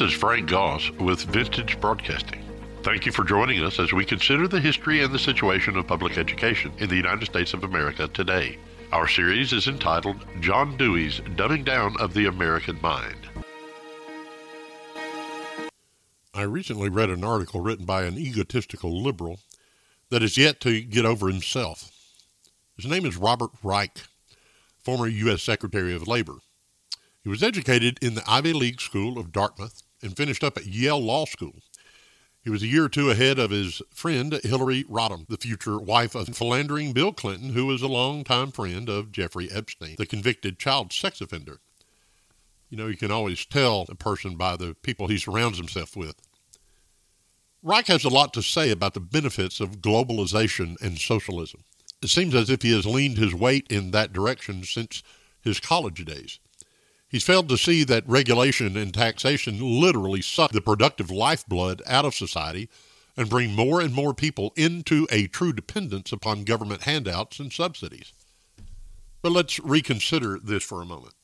This is Frank Goss with Vintage Broadcasting. Thank you for joining us as we consider the history and the situation of public education in the United States of America today. Our series is entitled John Dewey's Dumbing Down of the American Mind. I recently read an article written by an egotistical liberal that is yet to get over himself. His name is Robert Reich, former U.S. Secretary of Labor. He was educated in the Ivy League School of Dartmouth and finished up at Yale Law School. He was a year or two ahead of his friend Hillary Rodham, the future wife of philandering Bill Clinton, who was a longtime friend of Jeffrey Epstein, the convicted child sex offender. You know, you can always tell a person by the people he surrounds himself with. Reich has a lot to say about the benefits of globalization and socialism. It seems as if he has leaned his weight in that direction since his college days. He's failed to see that regulation and taxation literally suck the productive lifeblood out of society and bring more and more people into a true dependence upon government handouts and subsidies. But let's reconsider this for a moment.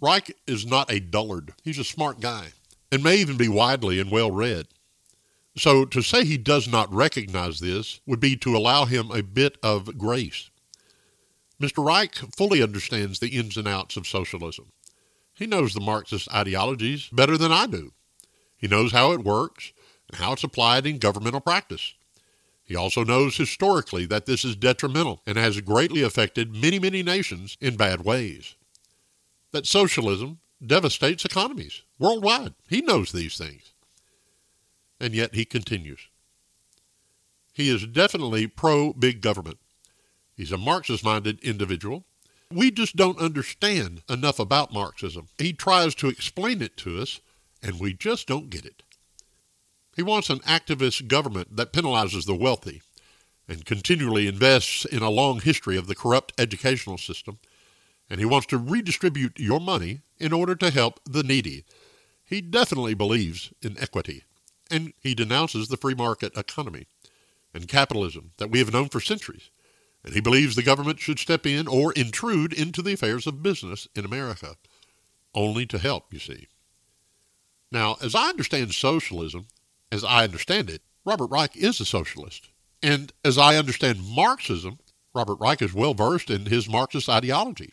Reich is not a dullard. He's a smart guy and may even be widely and well read. So to say he does not recognize this would be to allow him a bit of grace. Mr. Reich fully understands the ins and outs of socialism. He knows the Marxist ideologies better than I do. He knows how it works and how it's applied in governmental practice. He also knows historically that this is detrimental and has greatly affected many, many nations in bad ways. That socialism devastates economies worldwide. He knows these things. And yet he continues. He is definitely pro big government. He's a Marxist minded individual. We just don't understand enough about Marxism. He tries to explain it to us, and we just don't get it. He wants an activist government that penalizes the wealthy and continually invests in a long history of the corrupt educational system, and he wants to redistribute your money in order to help the needy. He definitely believes in equity, and he denounces the free market economy and capitalism that we have known for centuries and he believes the government should step in or intrude into the affairs of business in America, only to help, you see. Now, as I understand socialism, as I understand it, Robert Reich is a socialist. And as I understand Marxism, Robert Reich is well versed in his Marxist ideology.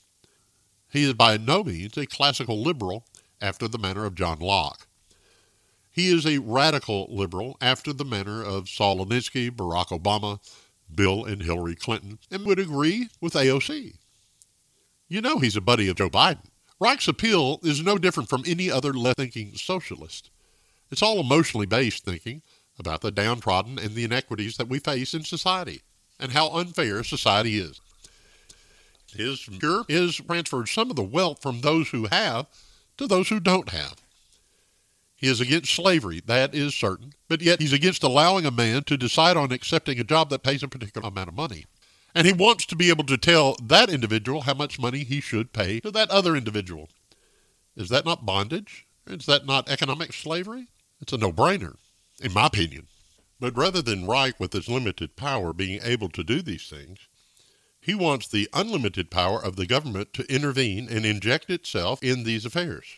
He is by no means a classical liberal after the manner of John Locke. He is a radical liberal after the manner of Saul Alinsky, Barack Obama, Bill and Hillary Clinton and would agree with AOC. You know he's a buddy of Joe Biden. Reich's appeal is no different from any other left thinking socialist. It's all emotionally based thinking about the downtrodden and the inequities that we face in society and how unfair society is. His cure is transferred some of the wealth from those who have to those who don't have. He is against slavery, that is certain, but yet he's against allowing a man to decide on accepting a job that pays a particular amount of money. And he wants to be able to tell that individual how much money he should pay to that other individual. Is that not bondage? Is that not economic slavery? It's a no brainer, in my opinion. But rather than Reich, with his limited power, being able to do these things, he wants the unlimited power of the government to intervene and inject itself in these affairs.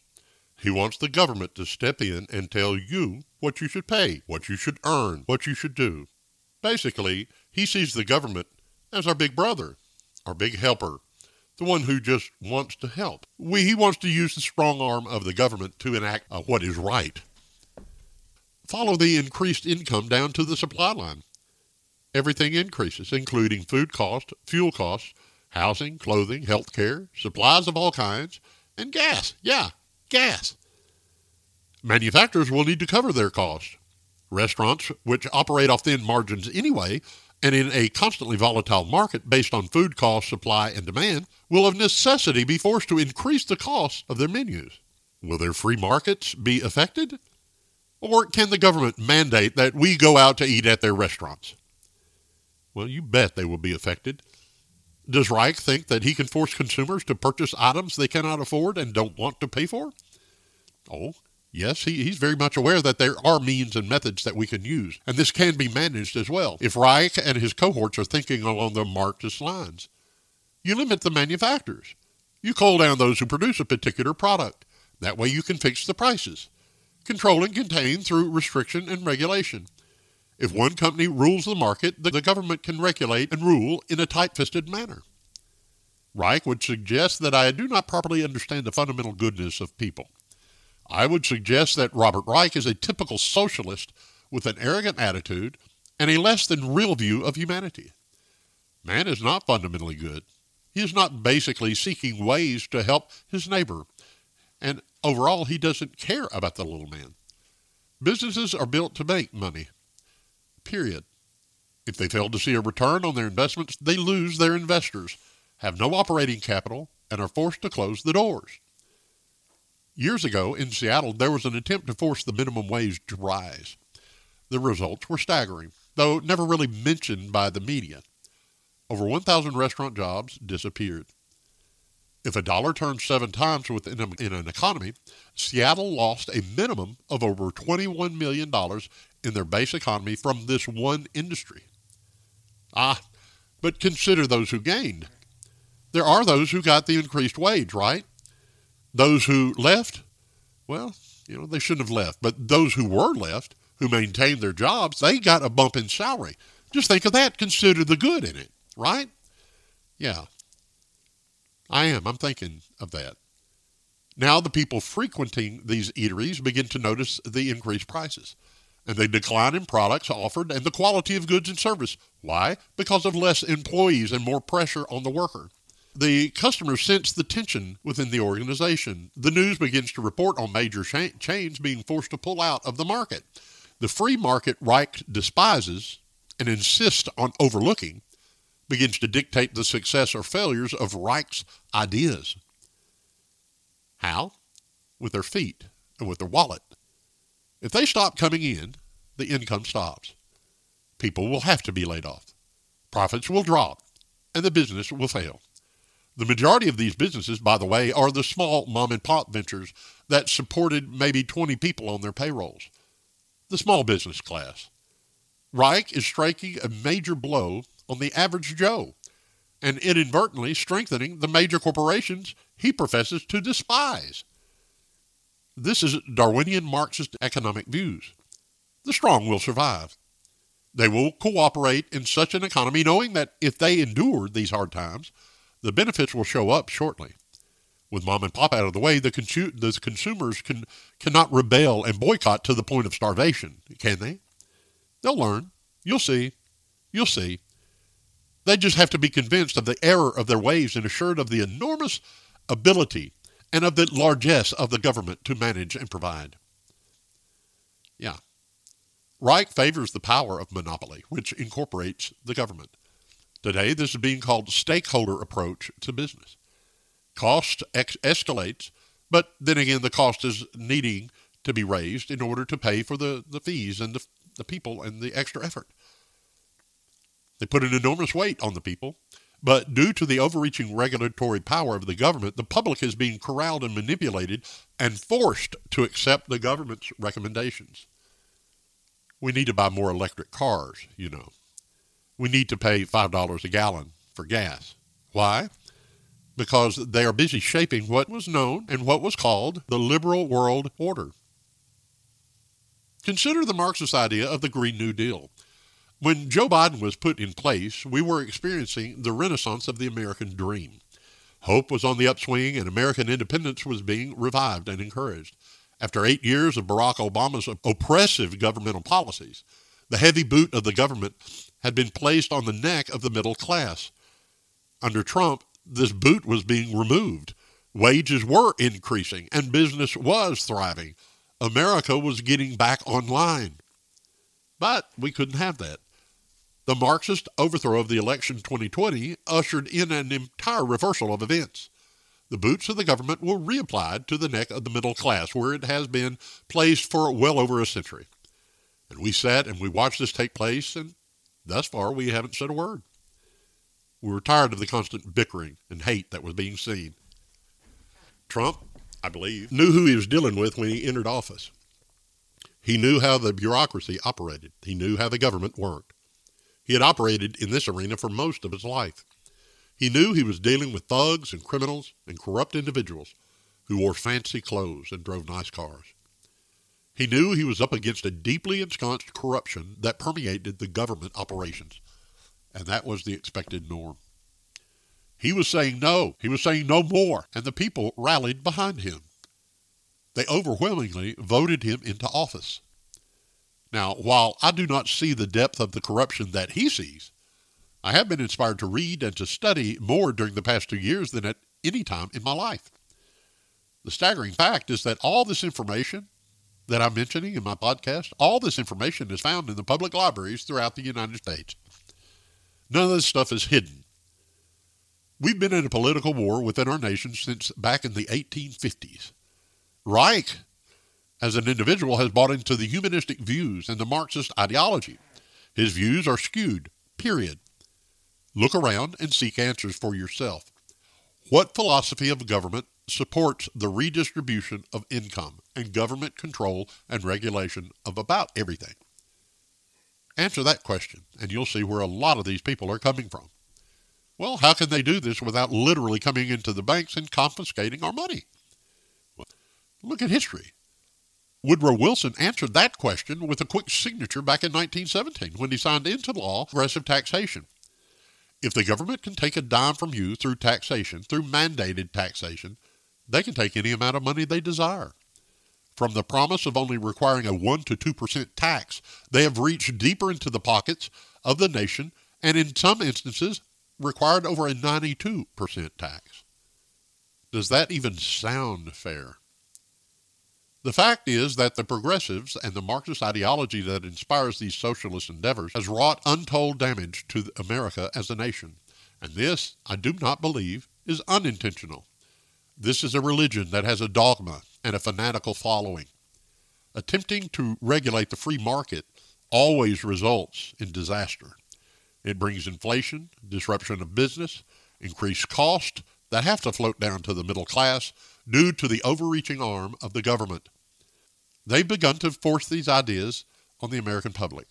He wants the government to step in and tell you what you should pay, what you should earn, what you should do. Basically, he sees the government as our big brother, our big helper, the one who just wants to help. We, he wants to use the strong arm of the government to enact uh, what is right. Follow the increased income down to the supply line. Everything increases, including food costs, fuel costs, housing, clothing, health care, supplies of all kinds, and gas. Yeah, gas. Manufacturers will need to cover their costs. Restaurants, which operate off thin margins anyway, and in a constantly volatile market based on food cost, supply, and demand, will of necessity be forced to increase the cost of their menus. Will their free markets be affected? Or can the government mandate that we go out to eat at their restaurants? Well, you bet they will be affected. Does Reich think that he can force consumers to purchase items they cannot afford and don't want to pay for? Oh, yes, he, he's very much aware that there are means and methods that we can use, and this can be managed as well if Reich and his cohorts are thinking along the Marxist lines. You limit the manufacturers. You call down those who produce a particular product. That way you can fix the prices. control and contain through restriction and regulation. If one company rules the market, the government can regulate and rule in a tight fisted manner. Reich would suggest that I do not properly understand the fundamental goodness of people. I would suggest that Robert Reich is a typical socialist with an arrogant attitude and a less than real view of humanity. Man is not fundamentally good. He is not basically seeking ways to help his neighbor. And overall, he doesn't care about the little man. Businesses are built to make money. Period. If they fail to see a return on their investments, they lose their investors, have no operating capital, and are forced to close the doors. Years ago in Seattle, there was an attempt to force the minimum wage to rise. The results were staggering, though never really mentioned by the media. Over 1,000 restaurant jobs disappeared. If a dollar turns seven times within an economy, Seattle lost a minimum of over $21 million in their base economy from this one industry. Ah, but consider those who gained. There are those who got the increased wage, right? Those who left, well, you know, they shouldn't have left. But those who were left, who maintained their jobs, they got a bump in salary. Just think of that. Consider the good in it, right? Yeah. I am. I'm thinking of that. Now the people frequenting these eateries begin to notice the increased prices. And they decline in products offered and the quality of goods and service. Why? Because of less employees and more pressure on the worker. The customers sense the tension within the organization. The news begins to report on major chains being forced to pull out of the market. The free market Reich despises and insists on overlooking begins to dictate the success or failures of Reich's ideas. How? With their feet and with their wallet. If they stop coming in, the income stops. People will have to be laid off. Profits will drop, and the business will fail. The majority of these businesses, by the way, are the small mom and pop ventures that supported maybe 20 people on their payrolls. The small business class. Reich is striking a major blow on the average Joe and inadvertently strengthening the major corporations he professes to despise. This is Darwinian Marxist economic views. The strong will survive. They will cooperate in such an economy knowing that if they endure these hard times, the benefits will show up shortly. With mom and pop out of the way, the, consu- the consumers can, cannot rebel and boycott to the point of starvation, can they? They'll learn. You'll see. You'll see. They just have to be convinced of the error of their ways and assured of the enormous ability and of the largesse of the government to manage and provide. Yeah. Reich favors the power of monopoly, which incorporates the government. Today, this is being called the stakeholder approach to business. Cost ex- escalates, but then again, the cost is needing to be raised in order to pay for the, the fees and the, the people and the extra effort. They put an enormous weight on the people, but due to the overreaching regulatory power of the government, the public is being corralled and manipulated and forced to accept the government's recommendations. We need to buy more electric cars, you know we need to pay $5 a gallon for gas. Why? Because they are busy shaping what was known and what was called the liberal world order. Consider the Marxist idea of the Green New Deal. When Joe Biden was put in place, we were experiencing the renaissance of the American dream. Hope was on the upswing and American independence was being revived and encouraged. After eight years of Barack Obama's oppressive governmental policies, the heavy boot of the government had been placed on the neck of the middle class. Under Trump, this boot was being removed. Wages were increasing and business was thriving. America was getting back online. But we couldn't have that. The Marxist overthrow of the election 2020 ushered in an entire reversal of events. The boots of the government were reapplied to the neck of the middle class, where it has been placed for well over a century. And we sat and we watched this take place, and Thus far, we haven't said a word. We were tired of the constant bickering and hate that was being seen. Trump, I believe, knew who he was dealing with when he entered office. He knew how the bureaucracy operated. He knew how the government worked. He had operated in this arena for most of his life. He knew he was dealing with thugs and criminals and corrupt individuals who wore fancy clothes and drove nice cars. He knew he was up against a deeply ensconced corruption that permeated the government operations, and that was the expected norm. He was saying no, he was saying no more, and the people rallied behind him. They overwhelmingly voted him into office. Now, while I do not see the depth of the corruption that he sees, I have been inspired to read and to study more during the past two years than at any time in my life. The staggering fact is that all this information that I'm mentioning in my podcast, all this information is found in the public libraries throughout the United States. None of this stuff is hidden. We've been in a political war within our nation since back in the 1850s. Reich, as an individual, has bought into the humanistic views and the Marxist ideology. His views are skewed, period. Look around and seek answers for yourself. What philosophy of government supports the redistribution of income and government control and regulation of about everything? Answer that question, and you'll see where a lot of these people are coming from. Well, how can they do this without literally coming into the banks and confiscating our money? Well, look at history. Woodrow Wilson answered that question with a quick signature back in 1917 when he signed into law progressive taxation. If the government can take a dime from you through taxation, through mandated taxation, they can take any amount of money they desire. From the promise of only requiring a 1 to 2% tax, they have reached deeper into the pockets of the nation and in some instances required over a 92% tax. Does that even sound fair? The fact is that the progressives and the Marxist ideology that inspires these socialist endeavors has wrought untold damage to America as a nation. And this, I do not believe, is unintentional. This is a religion that has a dogma and a fanatical following. Attempting to regulate the free market always results in disaster. It brings inflation, disruption of business, increased cost that have to float down to the middle class due to the overreaching arm of the government. They've begun to force these ideas on the American public,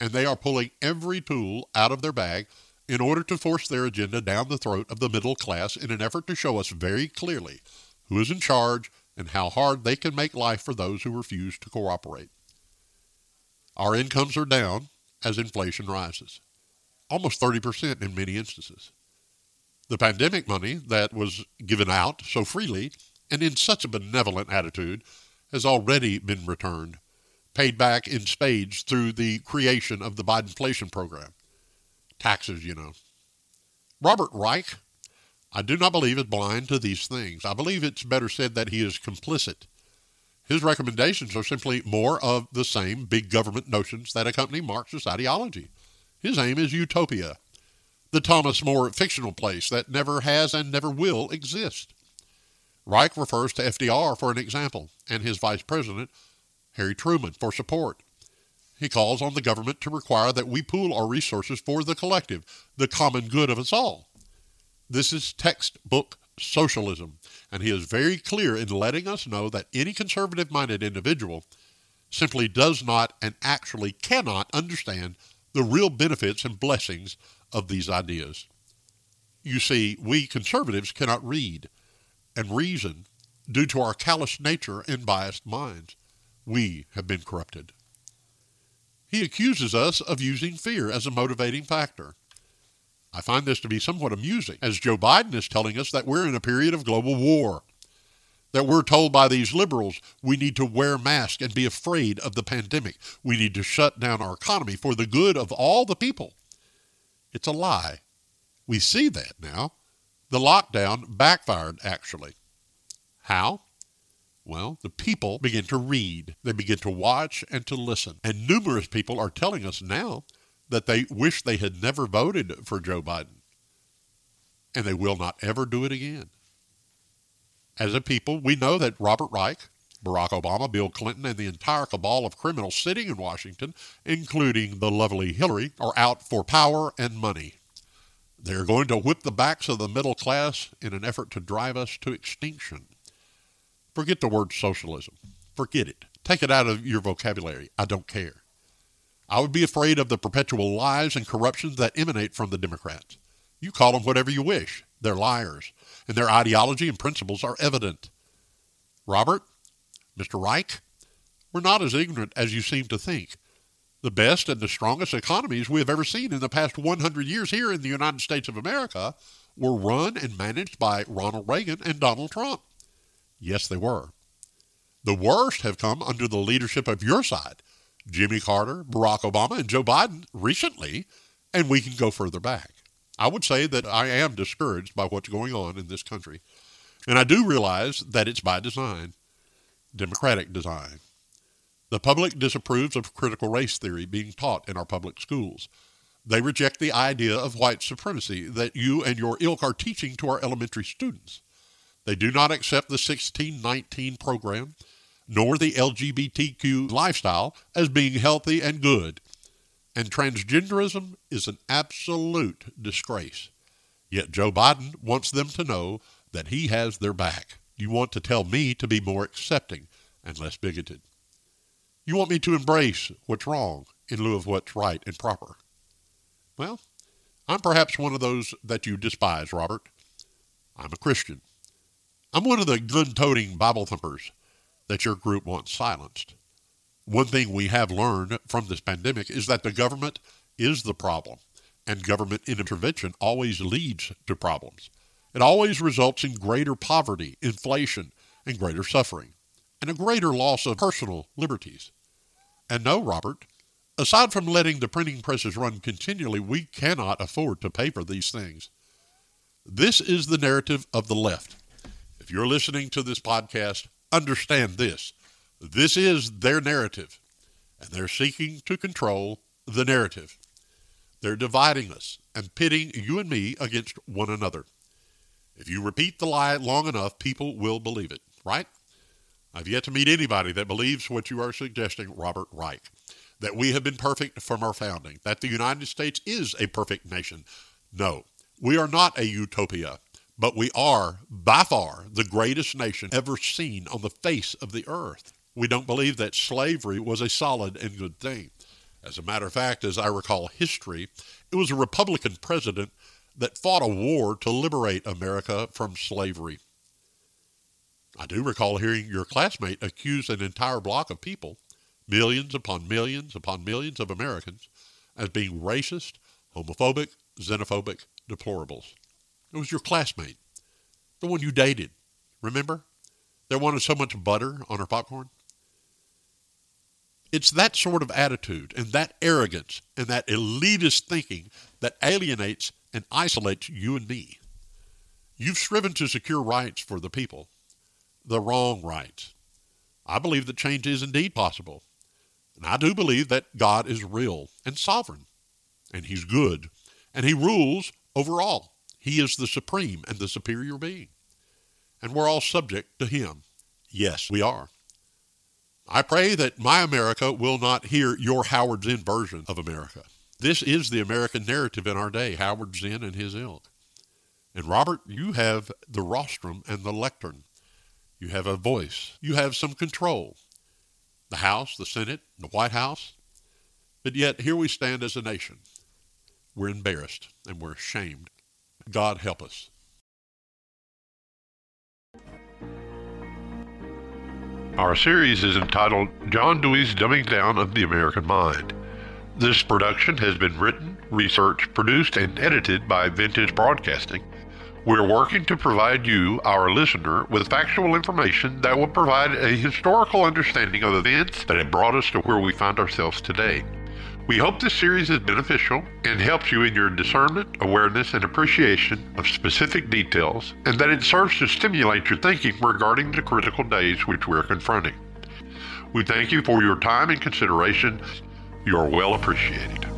and they are pulling every tool out of their bag in order to force their agenda down the throat of the middle class in an effort to show us very clearly who is in charge and how hard they can make life for those who refuse to cooperate. Our incomes are down as inflation rises, almost 30% in many instances. The pandemic money that was given out so freely and in such a benevolent attitude has already been returned, paid back in spades through the creation of the Biden inflation program taxes, you know. Robert Reich, I do not believe is blind to these things. I believe it's better said that he is complicit. His recommendations are simply more of the same big government notions that accompany Marxist ideology. His aim is utopia, the Thomas More fictional place that never has and never will exist. Reich refers to FDR for an example, and his vice president, Harry Truman, for support. He calls on the government to require that we pool our resources for the collective, the common good of us all. This is textbook socialism, and he is very clear in letting us know that any conservative minded individual simply does not and actually cannot understand the real benefits and blessings of these ideas. You see, we conservatives cannot read and reason due to our callous nature and biased minds. We have been corrupted. He accuses us of using fear as a motivating factor. I find this to be somewhat amusing, as Joe Biden is telling us that we're in a period of global war. That we're told by these liberals we need to wear masks and be afraid of the pandemic. We need to shut down our economy for the good of all the people. It's a lie. We see that now. The lockdown backfired, actually. How? Well, the people begin to read, they begin to watch and to listen. And numerous people are telling us now that they wish they had never voted for Joe Biden. And they will not ever do it again. As a people, we know that Robert Reich, Barack Obama, Bill Clinton, and the entire cabal of criminals sitting in Washington, including the lovely Hillary, are out for power and money. They're going to whip the backs of the middle class in an effort to drive us to extinction. Forget the word socialism. Forget it. Take it out of your vocabulary. I don't care. I would be afraid of the perpetual lies and corruptions that emanate from the Democrats. You call them whatever you wish. They're liars, and their ideology and principles are evident. Robert, Mr. Reich, We're not as ignorant as you seem to think. The best and the strongest economies we have ever seen in the past 100 years here in the United States of America were run and managed by Ronald Reagan and Donald Trump. Yes, they were. The worst have come under the leadership of your side, Jimmy Carter, Barack Obama, and Joe Biden recently, and we can go further back. I would say that I am discouraged by what's going on in this country. And I do realize that it's by design, democratic design. The public disapproves of critical race theory being taught in our public schools. They reject the idea of white supremacy that you and your ilk are teaching to our elementary students. They do not accept the 1619 program nor the LGBTQ lifestyle as being healthy and good. And transgenderism is an absolute disgrace. Yet Joe Biden wants them to know that he has their back. You want to tell me to be more accepting and less bigoted. You want me to embrace what's wrong in lieu of what's right and proper. Well, I'm perhaps one of those that you despise, Robert. I'm a Christian. I'm one of the gun toting Bible thumpers that your group wants silenced. One thing we have learned from this pandemic is that the government is the problem, and government intervention always leads to problems. It always results in greater poverty, inflation, and greater suffering, and a greater loss of personal liberties. And no, Robert, aside from letting the printing presses run continually, we cannot afford to pay for these things. This is the narrative of the left. If you're listening to this podcast, understand this. This is their narrative, and they're seeking to control the narrative. They're dividing us and pitting you and me against one another. If you repeat the lie long enough, people will believe it, right? I've yet to meet anybody that believes what you are suggesting, Robert Reich, that we have been perfect from our founding, that the United States is a perfect nation. No, we are not a utopia, but we are, by far, the greatest nation ever seen on the face of the earth. We don't believe that slavery was a solid and good thing. As a matter of fact, as I recall history, it was a Republican president that fought a war to liberate America from slavery. I do recall hearing your classmate accuse an entire block of people, millions upon millions upon millions of Americans, as being racist, homophobic, xenophobic deplorables. It was your classmate, the one you dated. Remember? That wanted so much butter on her popcorn. It's that sort of attitude and that arrogance and that elitist thinking that alienates and isolates you and me. You've striven to secure rights for the people, the wrong rights. I believe that change is indeed possible. And I do believe that God is real and sovereign, and He's good, and He rules over all. He is the supreme and the superior being. And we're all subject to Him. Yes, we are. I pray that my America will not hear your Howard Zinn version of America. This is the American narrative in our day, Howard Zinn and his ilk. And Robert, you have the rostrum and the lectern. You have a voice. You have some control. The House, the Senate, the White House. But yet, here we stand as a nation. We're embarrassed and we're ashamed. God help us. Our series is entitled John Dewey's Dumbing Down of the American Mind. This production has been written, researched, produced, and edited by Vintage Broadcasting. We're working to provide you, our listener, with factual information that will provide a historical understanding of events that have brought us to where we find ourselves today. We hope this series is beneficial and helps you in your discernment, awareness, and appreciation of specific details, and that it serves to stimulate your thinking regarding the critical days which we're confronting. We thank you for your time and consideration. You are well appreciated.